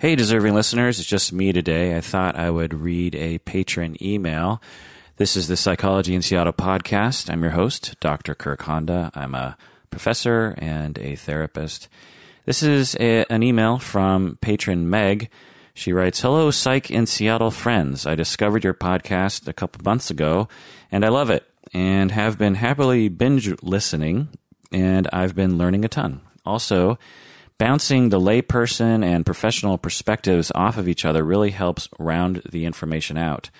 Hey, deserving listeners, it's just me today. I thought I would read a patron email. This is the Psychology in Seattle podcast. I'm your host, Dr. Kirk Honda. I'm a professor and a therapist. This is a, an email from patron Meg. She writes, Hello, Psych in Seattle friends. I discovered your podcast a couple months ago and I love it and have been happily binge listening and I've been learning a ton. Also, bouncing the layperson and professional perspectives off of each other really helps round the information out.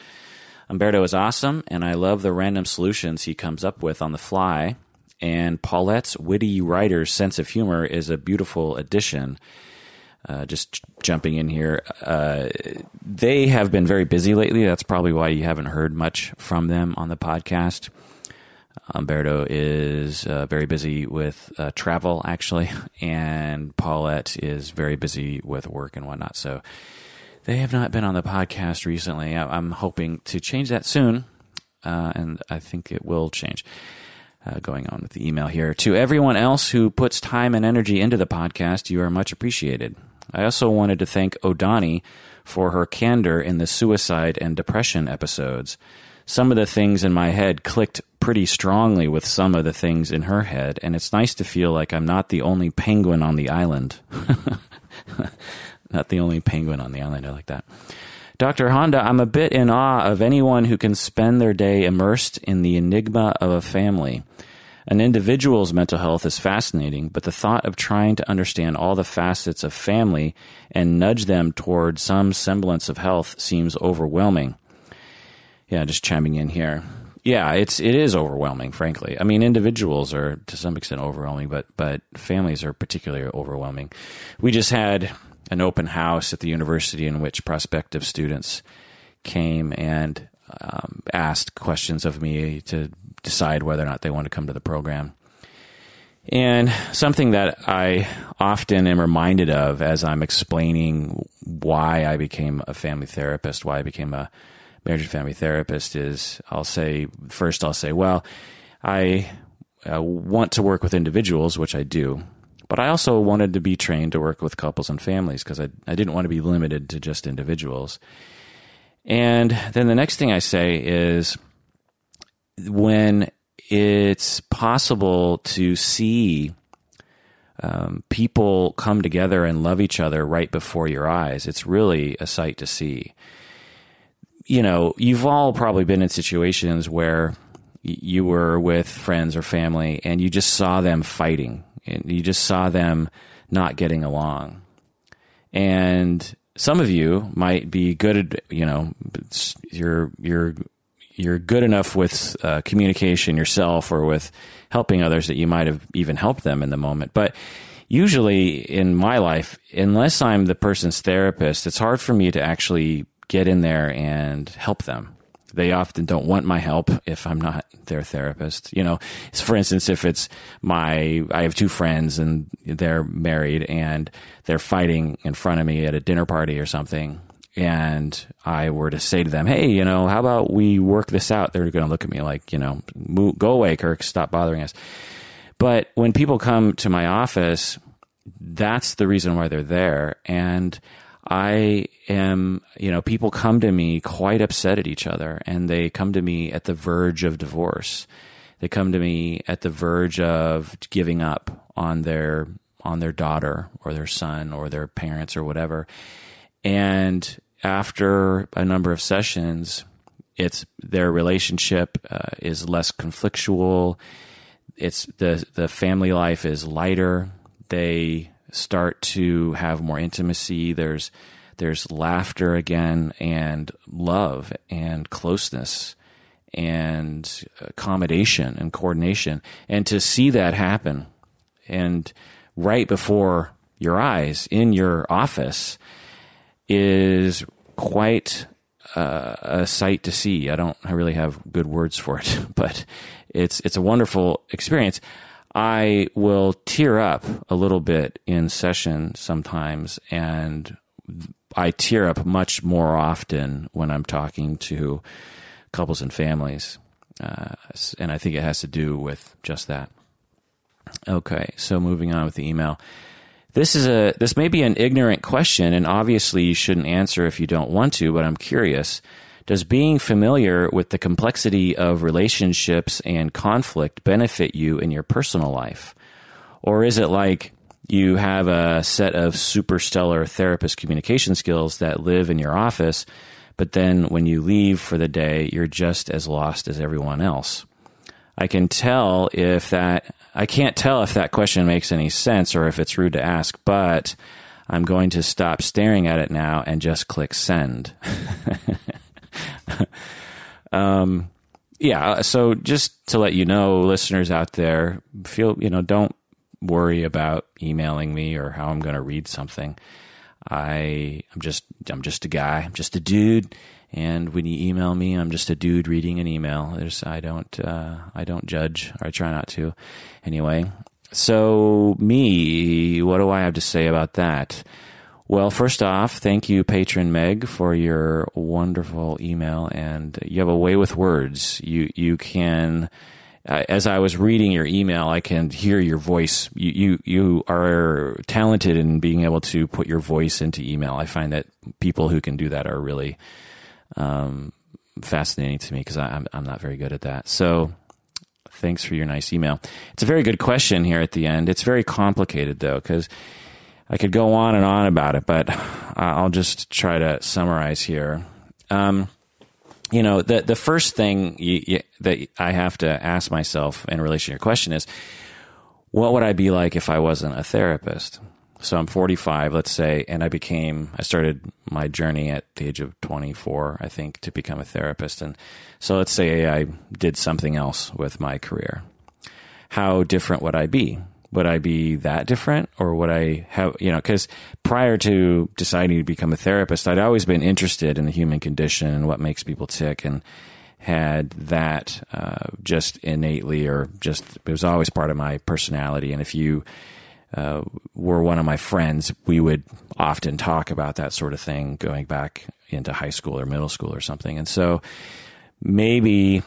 Umberto is awesome, and I love the random solutions he comes up with on the fly. And Paulette's witty writer's sense of humor is a beautiful addition. Uh, just jumping in here, uh, they have been very busy lately. That's probably why you haven't heard much from them on the podcast. Umberto is uh, very busy with uh, travel, actually, and Paulette is very busy with work and whatnot. So they have not been on the podcast recently. I- am hoping to change that soon, uh, and I think it will change. Uh, going on with the email here. To everyone else who puts time and energy into the podcast, you are much appreciated. I also wanted to thank Odani for her candor in the suicide and depression episodes some of the things in my head clicked pretty strongly with some of the things in her head, and it's nice to feel like I'm not the only penguin on the island. not the only penguin on the island. I like that. Dr. Honda, I'm a bit in awe of anyone who can spend their day immersed in the enigma of a family. An individual's mental health is fascinating, but the thought of trying to understand all the facets of family and nudge them toward some semblance of health seems overwhelming yeah, just chiming in here. Yeah, it's it is overwhelming, frankly. I mean, individuals are to some extent overwhelming, but but families are particularly overwhelming. We just had an open house at the university in which prospective students came and um, asked questions of me to decide whether or not they want to come to the program. And something that I often am reminded of as I'm explaining why I became a family therapist, why I became a marriage and family therapist is I'll say, first, I'll say, well, I uh, want to work with individuals, which I do, but I also wanted to be trained to work with couples and families because I, I didn't want to be limited to just individuals. And then the next thing I say is when it's possible to see um, people come together and love each other right before your eyes, it's really a sight to see you know, you've all probably been in situations where you were with friends or family and you just saw them fighting and you just saw them not getting along. And some of you might be good at, you know, you're, you're, you're good enough with uh, communication yourself or with helping others that you might have even helped them in the moment. But usually in my life, unless I'm the person's therapist, it's hard for me to actually get in there and help them. They often don't want my help if I'm not their therapist. You know, for instance, if it's my, I have two friends and they're married and they're fighting in front of me at a dinner party or something. And I were to say to them, Hey, you know, how about we work this out? They're going to look at me like, you know, go away, Kirk, stop bothering us. But when people come to my office, that's the reason why they're there. And I am, you know, people come to me quite upset at each other and they come to me at the verge of divorce. They come to me at the verge of giving up on their on their daughter or their son or their parents or whatever. And after a number of sessions, it's their relationship uh, is less conflictual. It's the the family life is lighter. They start to have more intimacy. There's there's laughter again and love and closeness and accommodation and coordination. And to see that happen and right before your eyes in your office is quite uh, a sight to see. I don't I really have good words for it, but it's it's a wonderful experience. I will tear up a little bit in session sometimes, and I tear up much more often when I'm talking to couples and families. Uh, and I think it has to do with just that. Okay, so moving on with the email. this is a this may be an ignorant question, and obviously you shouldn't answer if you don't want to. But I'm curious: Does being familiar with the complexity of relationships and conflict benefit you in your personal life, or is it like you have a set of superstellar therapist communication skills that live in your office, but then when you leave for the day, you're just as lost as everyone else? I can tell if that I can't tell if that question makes any sense or if it's rude to ask, but I'm going to stop staring at it now and just click send. um, yeah, so just to let you know, listeners out there, feel, you know, don't worry about emailing me or how I'm going to read something. I I'm just I'm just a guy, I'm just a dude and when you email me, I'm just a dude reading an email. There's, I don't, uh, I don't judge, or I try not to. Anyway, so me, what do I have to say about that? Well, first off, thank you, patron Meg, for your wonderful email, and you have a way with words. You you can. Uh, as I was reading your email, I can hear your voice. You, you you are talented in being able to put your voice into email. I find that people who can do that are really um, fascinating to me because I'm I'm not very good at that. So thanks for your nice email. It's a very good question here at the end. It's very complicated though because I could go on and on about it, but I'll just try to summarize here. Um, you know, the the first thing you, you, that I have to ask myself in relation to your question is, what would I be like if I wasn't a therapist? so I'm 45, let's say, and I became, I started my journey at the age of 24, I think, to become a therapist. And so let's say I did something else with my career. How different would I be? Would I be that different or would I have, you know, because prior to deciding to become a therapist, I'd always been interested in the human condition and what makes people tick and had that uh, just innately or just, it was always part of my personality. And if you, uh, were one of my friends, we would often talk about that sort of thing going back into high school or middle school or something. And so maybe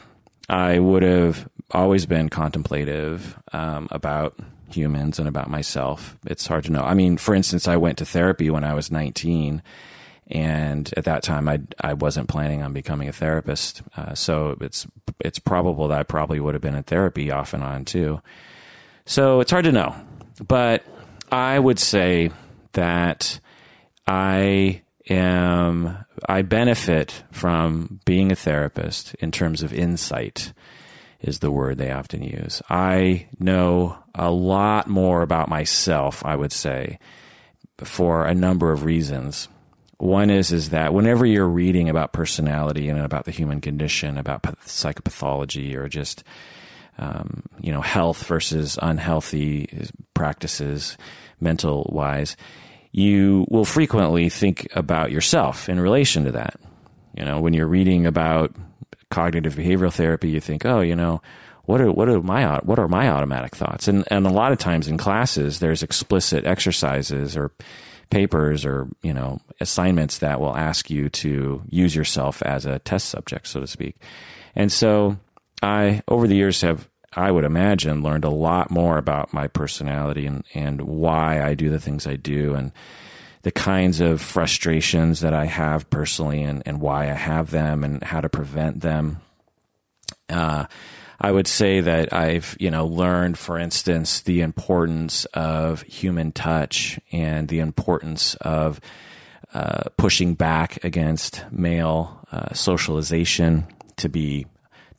I would have always been contemplative um, about humans and about myself. It's hard to know. I mean, for instance, I went to therapy when I was 19. And at that time, I I wasn't planning on becoming a therapist, uh, so it's it's probable that I probably would have been in therapy off and on too. So it's hard to know. But I would say that I am I benefit from being a therapist in terms of insight is the word they often use. I know a lot more about myself, I would say, for a number of reasons. One is is that whenever you're reading about personality and about the human condition, about psychopathology or just um, you know, health versus unhealthy practices, mental wise, you will frequently think about yourself in relation to that. You know, when you're reading about cognitive behavioral therapy, you think, oh, you know, what are what are my what are my automatic thoughts? And and a lot of times in classes, there's explicit exercises or papers or you know assignments that will ask you to use yourself as a test subject, so to speak. And so I, over the years, have, I would imagine, learned a lot more about my personality and, and why I do the things I do and the kinds of frustrations that I have personally and, and why I have them and how to prevent them. Uh, I would say that I've, you know, learned, for instance, the importance of human touch and the importance of uh, pushing back against male uh, socialization to be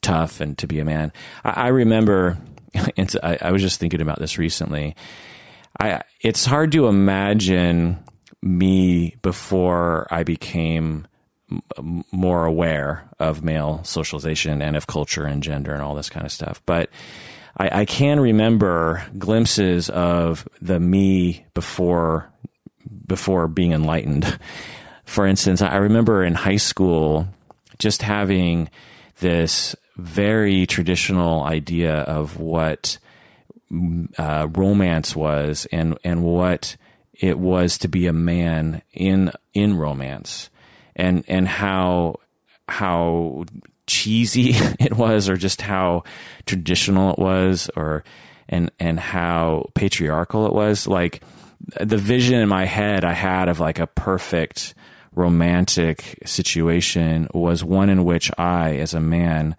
tough and to be a man. I, I remember, I, I, was just thinking about this recently. I it's hard to imagine me before I became more aware of male socialization and of culture and gender and all this kind of stuff. But I, I can remember glimpses of the me before before being enlightened. For instance, I remember in high school just having this very traditional idea of what uh, romance was and and what it was to be a man in in romance and and how how cheesy it was or just how traditional it was or and and how patriarchal it was. Like the vision in my head I had of like a perfect romantic situation was one in which I, as a man,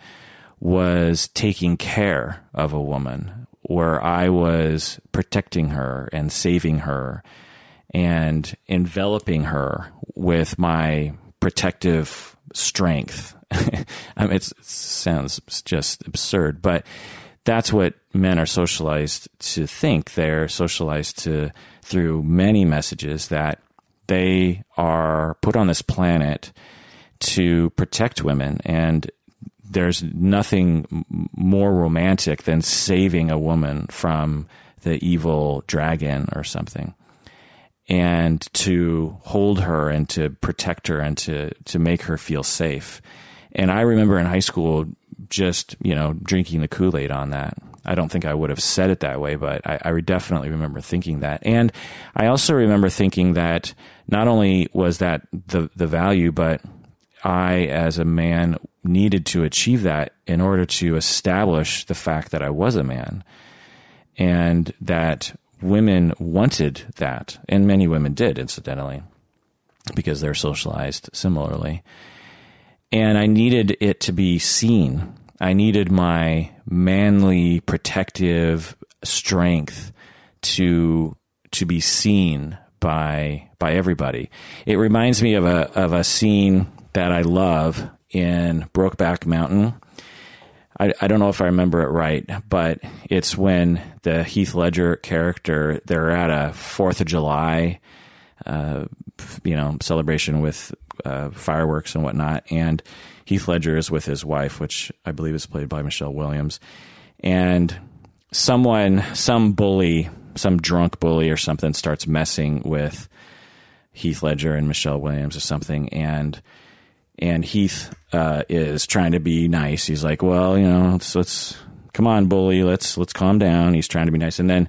was taking care of a woman, where I was protecting her and saving her and enveloping her with my protective strength. I mean, it sounds just absurd, but that's what men are socialized to think. They're socialized to through many messages that they are put on this planet to protect women and there's nothing more romantic than saving a woman from the evil dragon or something and to hold her and to protect her and to to make her feel safe. And i remember in high school just you know drinking the kool-aid on that. I don't think I would have said it that way, but I, I, definitely remember thinking that. And I also remember thinking that not only was that the, the value, but I, as a man, needed to achieve that in order to establish the fact that I was a man. And that women wanted that. And many women did, incidentally, because they're socialized similarly. And I needed it to be seen I needed my manly protective strength to to be seen by by everybody. It reminds me of a of a scene that I love in Brokeback Mountain. I, I don't know if I remember it right, but it's when the Heath Ledger character they're at a Fourth of July, uh, you know, celebration with uh, fireworks and whatnot, and Heath Ledger is with his wife, which I believe is played by Michelle Williams. And someone, some bully, some drunk bully or something starts messing with Heath Ledger and Michelle Williams or something. And, and Heath, uh, is trying to be nice. He's like, well, you know, let's, let's, come on, bully, let's, let's calm down. He's trying to be nice. And then,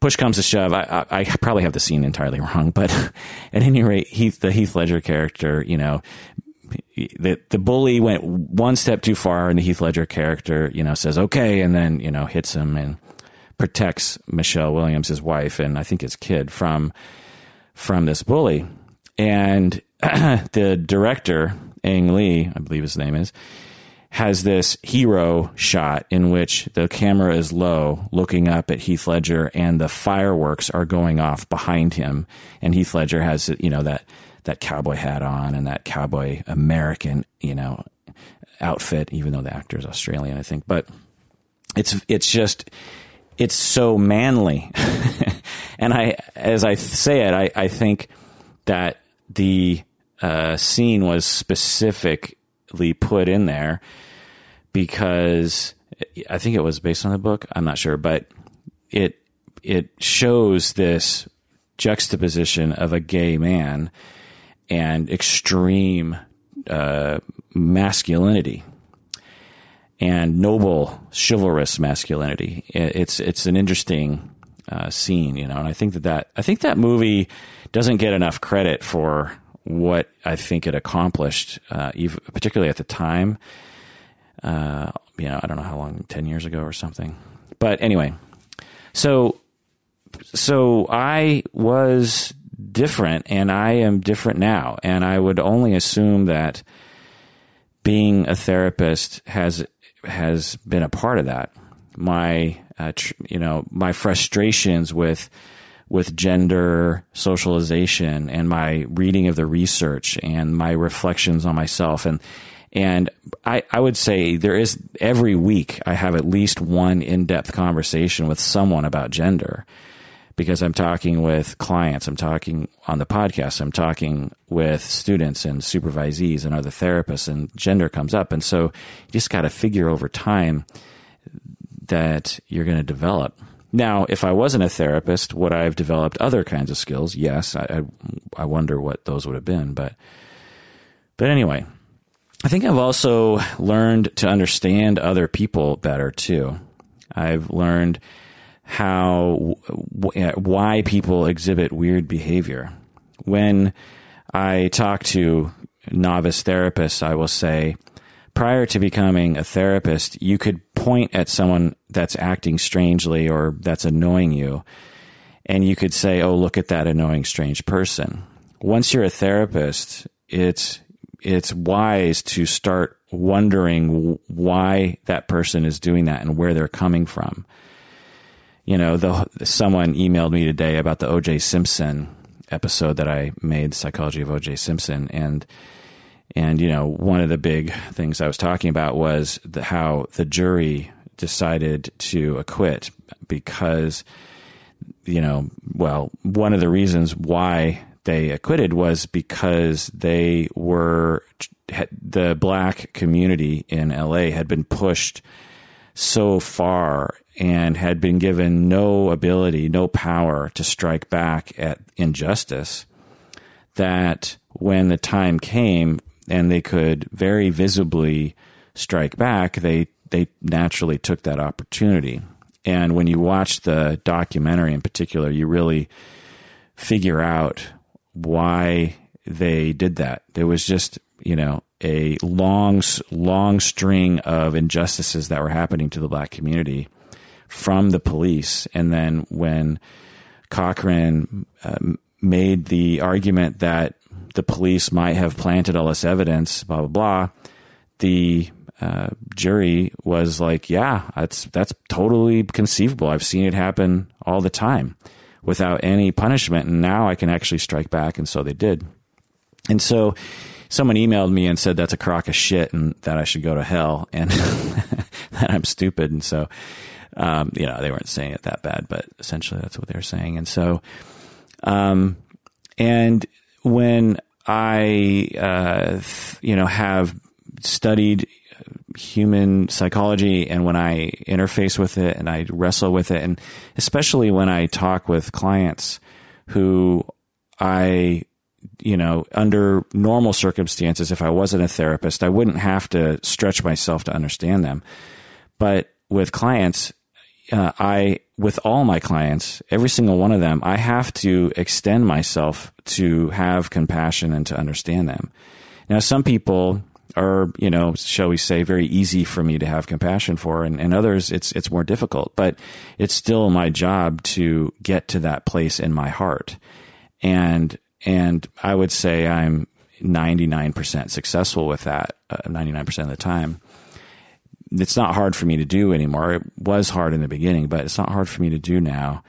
push comes to shove, I, I, I, probably have the scene entirely wrong, but at any rate, Heath, the Heath Ledger character, you know, the the bully went one step too far, and the Heath Ledger character, you know, says okay, and then you know hits him and protects Michelle Williams, his wife, and I think his kid from from this bully. And the director, Ang Lee, I believe his name is, has this hero shot in which the camera is low, looking up at Heath Ledger, and the fireworks are going off behind him, and Heath Ledger has you know that that cowboy hat on and that cowboy American, you know, outfit, even though the actor is Australian, I think. But it's it's just it's so manly, and I as I say it, I, I think that the uh, scene was specifically put in there because I think it was based on the book. I'm not sure, but it it shows this juxtaposition of a gay man and extreme uh, masculinity and noble, chivalrous masculinity. It's it's an interesting uh, scene, you know, and I think that, that I think that movie doesn't get enough credit for what I think it accomplished, uh, even, particularly at the time. Uh, you know, I don't know how long, ten years ago or something. But anyway, so so I was different and I am different now. And I would only assume that being a therapist has has been a part of that. My uh, tr- you know my frustrations with with gender socialization and my reading of the research and my reflections on myself and and I, I would say there is every week I have at least one in depth conversation with someone about gender because I'm talking with clients, I'm talking on the podcast, I'm talking with students and supervisees and other therapists, and gender comes up. And so you just got to figure over time that you're going to develop. Now, if I wasn't a therapist, would I have developed other kinds of skills? Yes. I, I, I wonder what those would have been. But, but anyway, I think I've also learned to understand other people better too. I've learned how uh, why people exhibit weird behavior. When I talk to novice therapists, I will say, prior to becoming a therapist, you could point at someone that's acting strangely or that's annoying you and you could say, "Oh, look at that annoying strange person." Once you're a therapist, it's it's wise to start wondering why that person is doing that and where they're coming from. You know, the, someone emailed me today about the O.J. Simpson episode that I made, Psychology of O.J. Simpson, and and you know, one of the big things I was talking about was the, how the jury decided to acquit because you know, well, one of the reasons why they acquitted was because they were the black community in LA had been pushed so far and had been given no ability, no power to strike back at injustice that when the time came and they could very visibly strike back, they they naturally took that opportunity. And when you watch the documentary in particular, you really figure out why they did that. There was just, you know, a long, long string of injustices that were happening to the black community from the police. And then when Cochran uh, made the argument that the police might have planted all this evidence, blah, blah, blah, the uh, jury was like, yeah, that's, that's totally conceivable. I've seen it happen all the time without any punishment. And now I can actually strike back. And so they did. And so someone emailed me and said that's a crock of shit and that I should go to hell and that I'm stupid. And so, um, you know, they weren't saying it that bad, but essentially that's what they were saying. And so, um, and when I, uh, you know, have studied human psychology and when I interface with it and I wrestle with it, and especially when I talk with clients who I you know, under normal circumstances, if I wasn't a therapist, I wouldn't have to stretch myself to understand them. But with clients, uh, I, with all my clients, every single one of them, I have to extend myself to have compassion and to understand them. Now, some people are, you know, shall we say, very easy for me to have compassion for, and, and others it's it's more difficult. But it's still my job to get to that place in my heart, and and I would say I'm 99% successful with that, uh, 99% of the time. It's not hard for me to do anymore. It was hard in the beginning, but it's not hard for me to do now.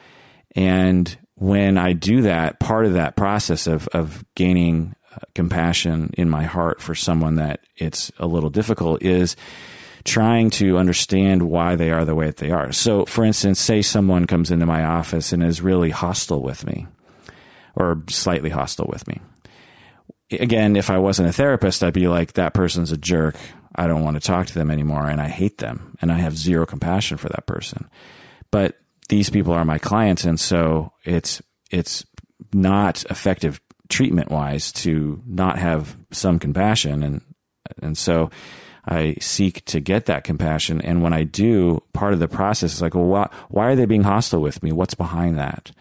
And when I do that, part of that process of, of gaining uh, compassion in my heart for someone that it's a little difficult is trying to understand why they are the way that they are. So, for instance, say someone comes into my office and is really hostile with me or slightly hostile with me. Again, if I wasn't a therapist, I'd be like, that person's a jerk. I don't want to talk to them anymore. And I hate them. And I have zero compassion for that person. But these people are my clients. And so it's, it's not effective treatment wise to not have some compassion. And, and so I seek to get that compassion. And when I do, part of the process is like, well, why, why are they being hostile with me? What's behind that?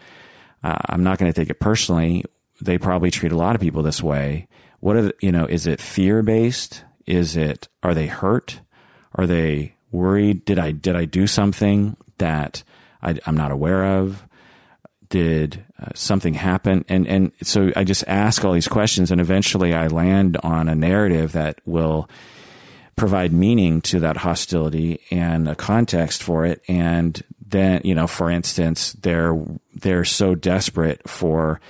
uh, I'm not going to take it personally. They probably treat a lot of people this way. What are the, you know? Is it fear based? Is it are they hurt? Are they worried? Did I did I do something that I, am not aware of? Did uh, something happen? And and so I just ask all these questions, and eventually I land on a narrative that will provide meaning to that hostility and a context for it, and then you know for instance they're they're so desperate for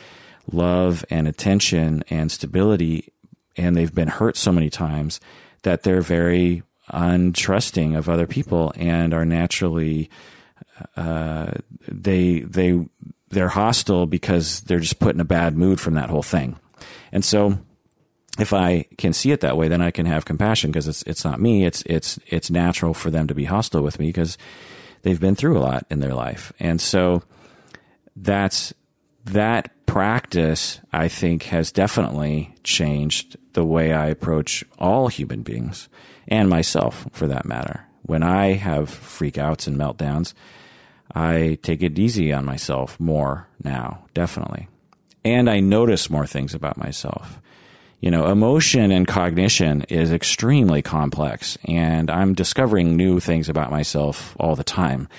love and attention and stability and they've been hurt so many times that they're very untrusting of other people and are naturally uh, they they they're hostile because they're just put in a bad mood from that whole thing and so if I can see it that way, then I can have compassion because it's it's not me. It's it's it's natural for them to be hostile with me because they've been through a lot in their life. And so that's that practice, I think, has definitely changed the way I approach all human beings and myself for that matter. When I have freakouts and meltdowns, I take it easy on myself more now, definitely. And I notice more things about myself you know, emotion and cognition is extremely complex, and I'm discovering new things about myself all the time.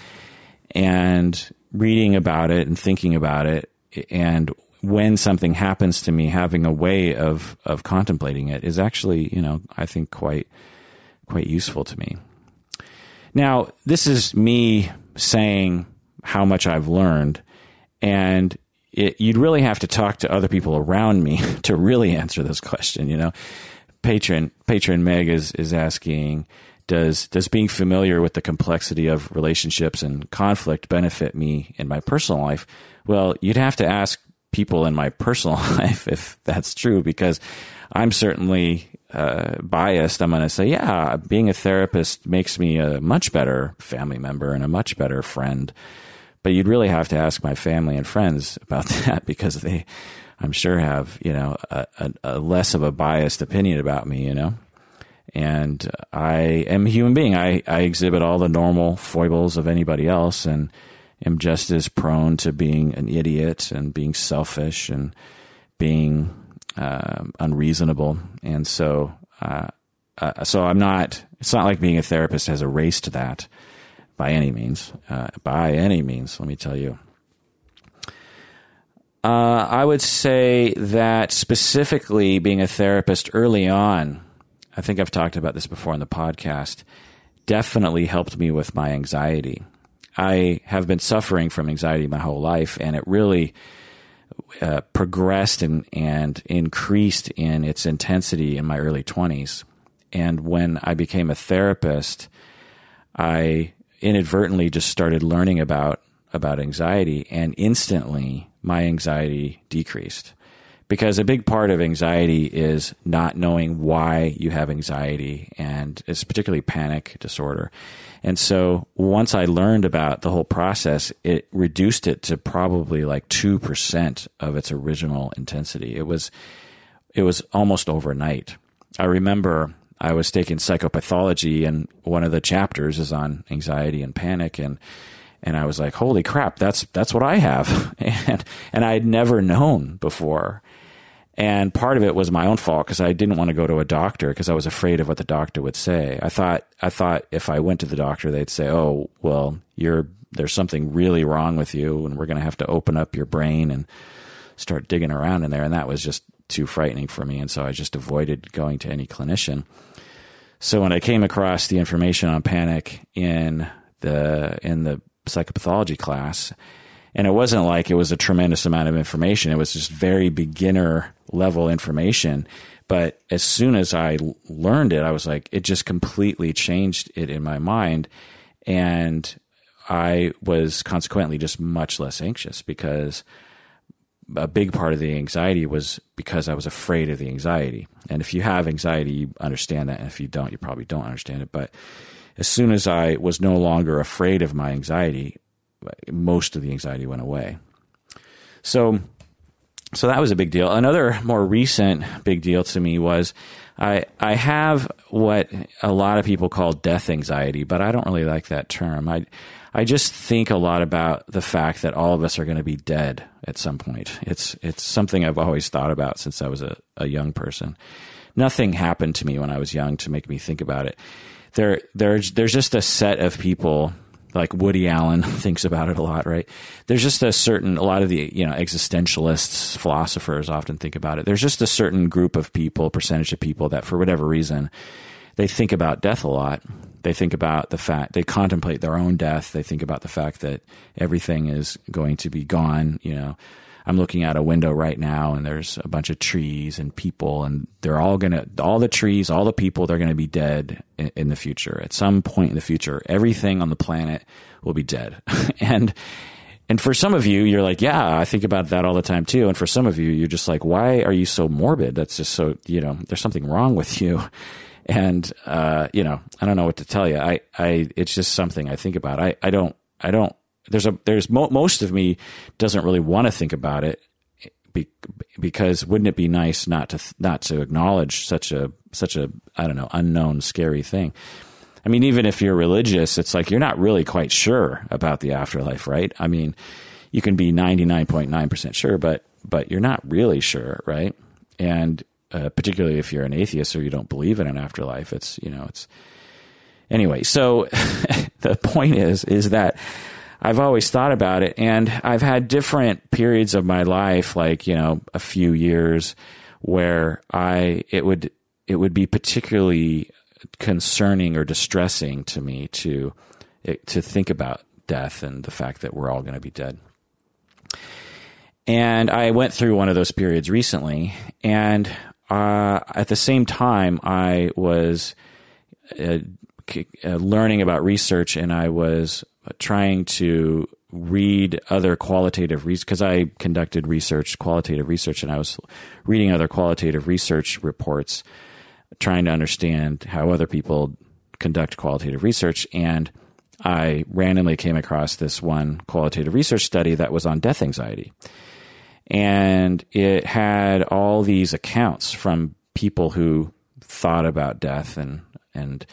And reading about it and thinking about it, and when something happens to me, having a way of of contemplating it is actually, you know, I think quite quite useful to me. Now, this is me saying how much I've learned, and it, you'd really have to talk to other people around me to really answer this question. You know, patron patron Meg is is asking, does does being familiar with the complexity of relationships and conflict benefit me in my personal life? Well, you'd have to ask people in my personal life if that's true because I'm certainly uh, biased. I'm going to say, yeah, being a therapist makes me a much better family member and a much better friend. But you'd really have to ask my family and friends about that because they, I'm sure, have you know a, a, a less of a biased opinion about me. You know. And I am a human being. I, I exhibit all the normal foibles of anybody else, and am just as prone to being an idiot and being selfish and being uh, unreasonable. And so, uh, uh, so I'm not. It's not like being a therapist has erased that by any means. Uh, by any means, let me tell you. Uh, I would say that specifically being a therapist early on, I think I've talked about this before on the podcast, definitely helped me with my anxiety. I have been suffering from anxiety my whole life, and it really uh, progressed and, and increased in its intensity in my early 20s. And when I became a therapist, I inadvertently just started learning about about anxiety, and instantly my anxiety decreased because a big part of anxiety is not knowing why you have anxiety and it's particularly panic disorder. And so once i learned about the whole process it reduced it to probably like 2% of its original intensity. It was it was almost overnight. I remember i was taking psychopathology and one of the chapters is on anxiety and panic and and I was like, "Holy crap, that's that's what I have," and and I had never known before. And part of it was my own fault because I didn't want to go to a doctor because I was afraid of what the doctor would say. I thought I thought if I went to the doctor, they'd say, "Oh, well, you're there's something really wrong with you, and we're going to have to open up your brain and start digging around in there." And that was just too frightening for me, and so I just avoided going to any clinician. So when I came across the information on panic in the in the psychopathology class, and it wasn't like it was a tremendous amount of information. It was just very beginner level information. But as soon as I learned it, I was like, it just completely changed it in my mind. And I was consequently just much less anxious because a big part of the anxiety was because I was afraid of the anxiety. And if you have anxiety, you understand that. And if you don't, you probably don't understand it. But as soon as I was no longer afraid of my anxiety, most of the anxiety went away. So, so that was a big deal. Another more recent big deal to me was I I have what a lot of people call death anxiety, but I don't really like that term. I I just think a lot about the fact that all of us are going to be dead at some point. It's it's something I've always thought about since I was a, a young person. Nothing happened to me when I was young to make me think about it. There there's there's just a set of people like Woody Allen thinks about it a lot, right? There's just a certain, a lot of the, you know, existentialists, philosophers often think about it. There's just a certain group of people, percentage of people that for whatever reason, they think about death a lot. They think about the fact, they contemplate their own death. They think about the fact that everything is going to be gone, you know, I'm looking out a window right now and there's a bunch of trees and people and they're all going to, all the trees, all the people, they're going to be dead in, in, the future. At some point in the future, everything on the planet will be dead. and, and for some of you, you're like, yeah, I think about that all the time too. And for some of you, you're just like, why are you so morbid? That's just so, you know, there's something wrong with you. And, uh, you know, I don't know what to tell you. I, I, it's just something I think about. I, I don't, I don't there's a there's mo- most of me doesn't really want to think about it be, because wouldn't it be nice not to not to acknowledge such a such a I don't know unknown scary thing. I mean, even if you're religious, it's like you're not really quite sure about the afterlife, right? I mean, you can be 99.9% sure, but but you're not really sure, right? And uh, particularly if you're an atheist or you don't believe in an afterlife, it's you know it's anyway. So the point is is that I've always thought about it, and I've had different periods of my life, like you know, a few years, where I it would it would be particularly concerning or distressing to me to to think about death and the fact that we're all going to be dead. And I went through one of those periods recently, and uh, at the same time, I was uh, uh, learning about research, and I was Uh, trying to read other qualitative research because I conducted research, qualitative research, and I was reading other qualitative research reports, trying to understand how other people conduct qualitative research. And I randomly came across this one qualitative research study that was on death anxiety. And it had all these accounts from people who thought about death and, and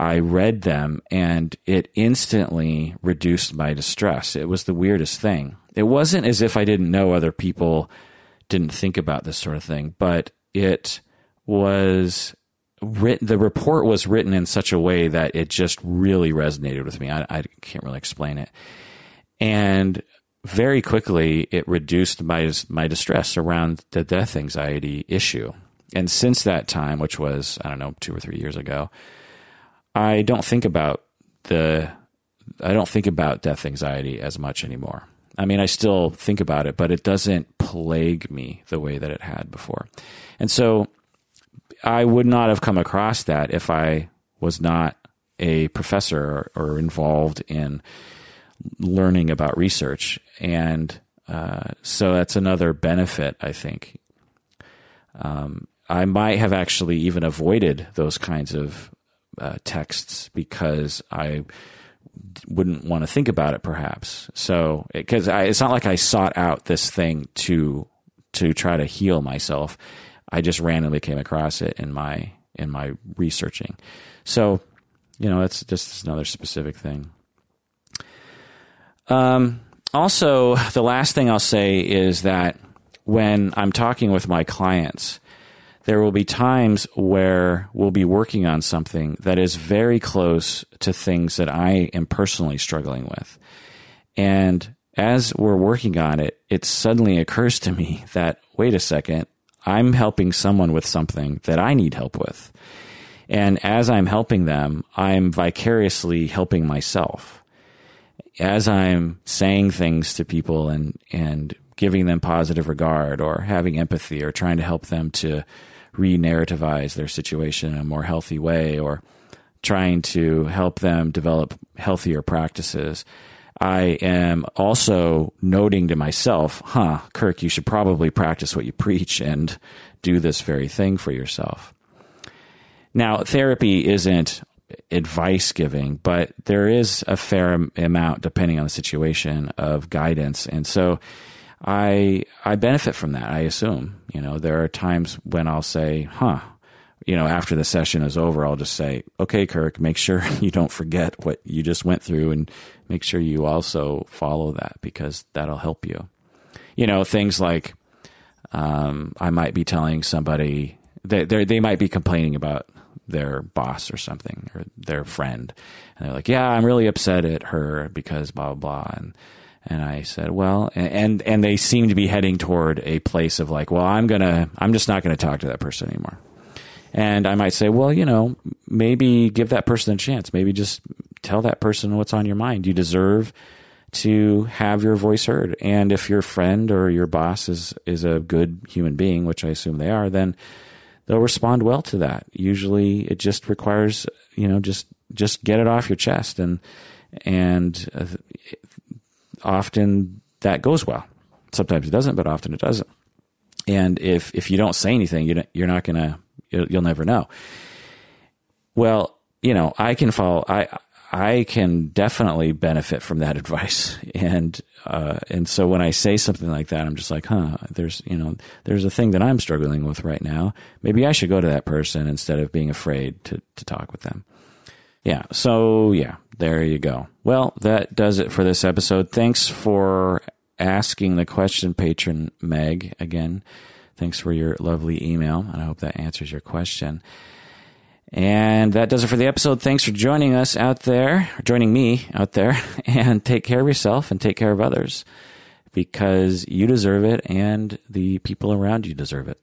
I read them and it instantly reduced my distress. It was the weirdest thing. It wasn't as if I didn't know other people didn't think about this sort of thing, but it was written, the report was written in such a way that it just really resonated with me. I, I can't really explain it. And very quickly, it reduced my, my distress around the death anxiety issue. And since that time, which was, I don't know, two or three years ago, I don't think about the I don't think about death anxiety as much anymore. I mean, I still think about it, but it doesn't plague me the way that it had before. And so I would not have come across that if I was not a professor or, involved in learning about research. And uh, so that's another benefit, I think. Um, I might have actually even avoided those kinds of uh, texts because I wouldn't want to think about it perhaps. So because it, it's not like I sought out this thing to to try to heal myself. I just randomly came across it in my in my researching. So, you know, that's just another specific thing. Um, also, the last thing I'll say is that when I'm talking with my clients, there will be times where we'll be working on something that is very close to things that I am personally struggling with. And as we're working on it, it suddenly occurs to me that, wait a second, I'm helping someone with something that I need help with. And as I'm helping them, I'm vicariously helping myself. As I'm saying things to people and, and giving them positive regard or having empathy or trying to help them to re-narrativize their situation in a more healthy way or trying to help them develop healthier practices. I am also noting to myself, huh, Kirk, you should probably practice what you preach and do this very thing for yourself. Now, therapy isn't advice giving, but there is a fair amount, depending on the situation, of guidance. And so I I benefit from that. I assume you know there are times when I'll say, "Huh," you know, after the session is over, I'll just say, "Okay, Kirk, make sure you don't forget what you just went through, and make sure you also follow that because that'll help you." You know, things like um, I might be telling somebody they they might be complaining about their boss or something or their friend, and they're like, "Yeah, I'm really upset at her because blah blah blah," and and I said, well, and, and they seem to be heading toward a place of like, well, I'm to, I'm just not to talk to that person anymore. And I might say, well, you know, maybe give that person a chance. Maybe just tell that person what's on your mind. You deserve to have your voice heard. And if your friend or your boss is, is a good human being, which I assume they are, then they'll respond well to that. Usually it just requires, you know, just, just get it off your chest and, and uh, often that goes well. Sometimes it doesn't, but often it doesn't. And if if you don't say anything, you you're not gonna you'll, you'll never know. Well, you know, I can follow. I I can definitely benefit from that advice, and uh, and so when I say something like that, I'm just like, huh, there's you know, there's a thing that I'm struggling with right now. Maybe I should go to that person instead of being afraid to to talk with them. Yeah. So yeah, there you go. Well, that does it for this episode. Thanks for asking the question, patron Meg. Again, thanks for your lovely email, and I hope that answers your question. And that does it for the episode. Thanks for joining us out there, joining me out there, and take care of yourself and take care of others because you deserve it and the people around you deserve it.